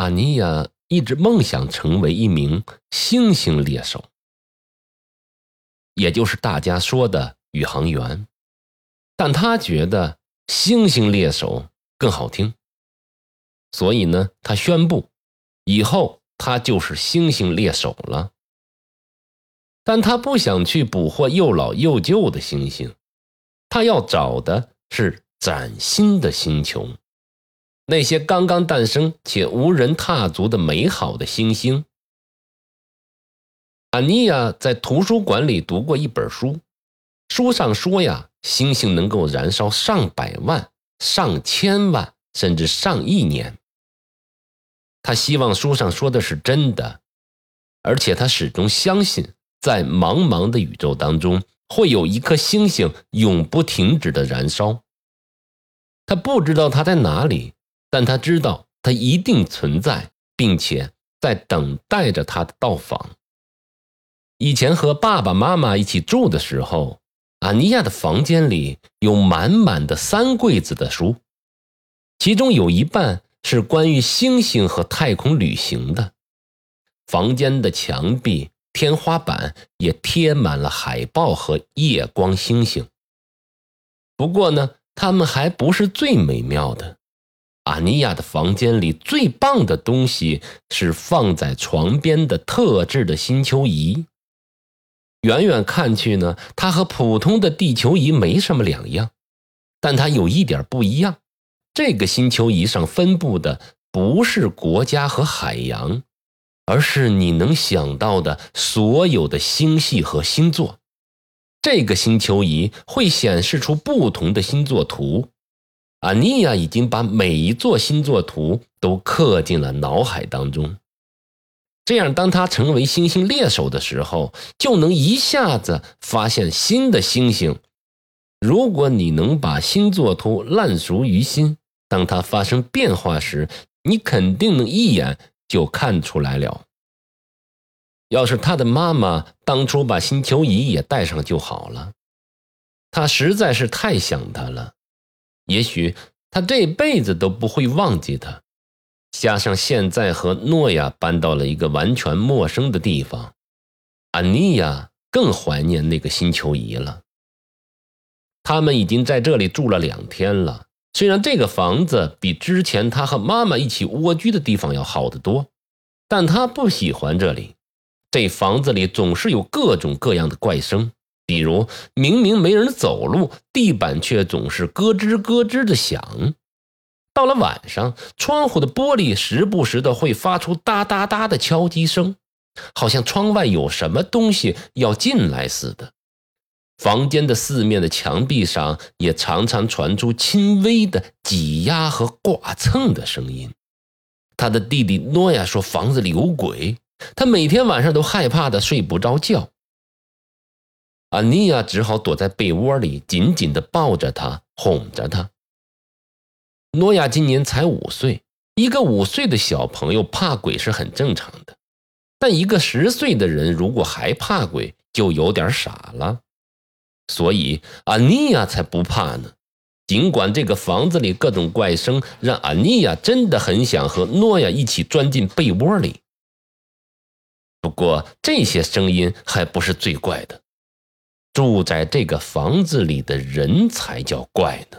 阿尼亚一直梦想成为一名星星猎手，也就是大家说的宇航员，但他觉得星星猎手更好听，所以呢，他宣布以后他就是星星猎手了。但他不想去捕获又老又旧的星星，他要找的是崭新的星球。那些刚刚诞生且无人踏足的美好的星星。安妮亚在图书馆里读过一本书，书上说呀，星星能够燃烧上百万、上千万，甚至上亿年。他希望书上说的是真的，而且他始终相信，在茫茫的宇宙当中，会有一颗星星永不停止的燃烧。他不知道它在哪里。但他知道，他一定存在，并且在等待着他的到访。以前和爸爸妈妈一起住的时候，阿尼亚的房间里有满满的三柜子的书，其中有一半是关于星星和太空旅行的。房间的墙壁、天花板也贴满了海报和夜光星星。不过呢，它们还不是最美妙的。阿尼亚的房间里最棒的东西是放在床边的特制的星球仪。远远看去呢，它和普通的地球仪没什么两样，但它有一点不一样：这个星球仪上分布的不是国家和海洋，而是你能想到的所有的星系和星座。这个星球仪会显示出不同的星座图。阿尼亚已经把每一座星座图都刻进了脑海当中，这样当他成为星星猎手的时候，就能一下子发现新的星星。如果你能把星座图烂熟于心，当它发生变化时，你肯定能一眼就看出来了。要是他的妈妈当初把星球仪也带上就好了，他实在是太想他了。也许他这辈子都不会忘记他。加上现在和诺亚搬到了一个完全陌生的地方，安妮亚更怀念那个星球仪了。他们已经在这里住了两天了。虽然这个房子比之前他和妈妈一起蜗居的地方要好得多，但他不喜欢这里。这房子里总是有各种各样的怪声。比如，明明没人走路，地板却总是咯吱咯吱的响。到了晚上，窗户的玻璃时不时的会发出哒哒哒的敲击声，好像窗外有什么东西要进来似的。房间的四面的墙壁上也常常传出轻微的挤压和刮蹭的声音。他的弟弟诺亚说：“房子里有鬼。”他每天晚上都害怕的睡不着觉。安妮亚只好躲在被窝里，紧紧地抱着他，哄着他。诺亚今年才五岁，一个五岁的小朋友怕鬼是很正常的，但一个十岁的人如果还怕鬼，就有点傻了。所以安妮亚才不怕呢。尽管这个房子里各种怪声让安妮亚真的很想和诺亚一起钻进被窝里，不过这些声音还不是最怪的。住在这个房子里的人才叫怪呢。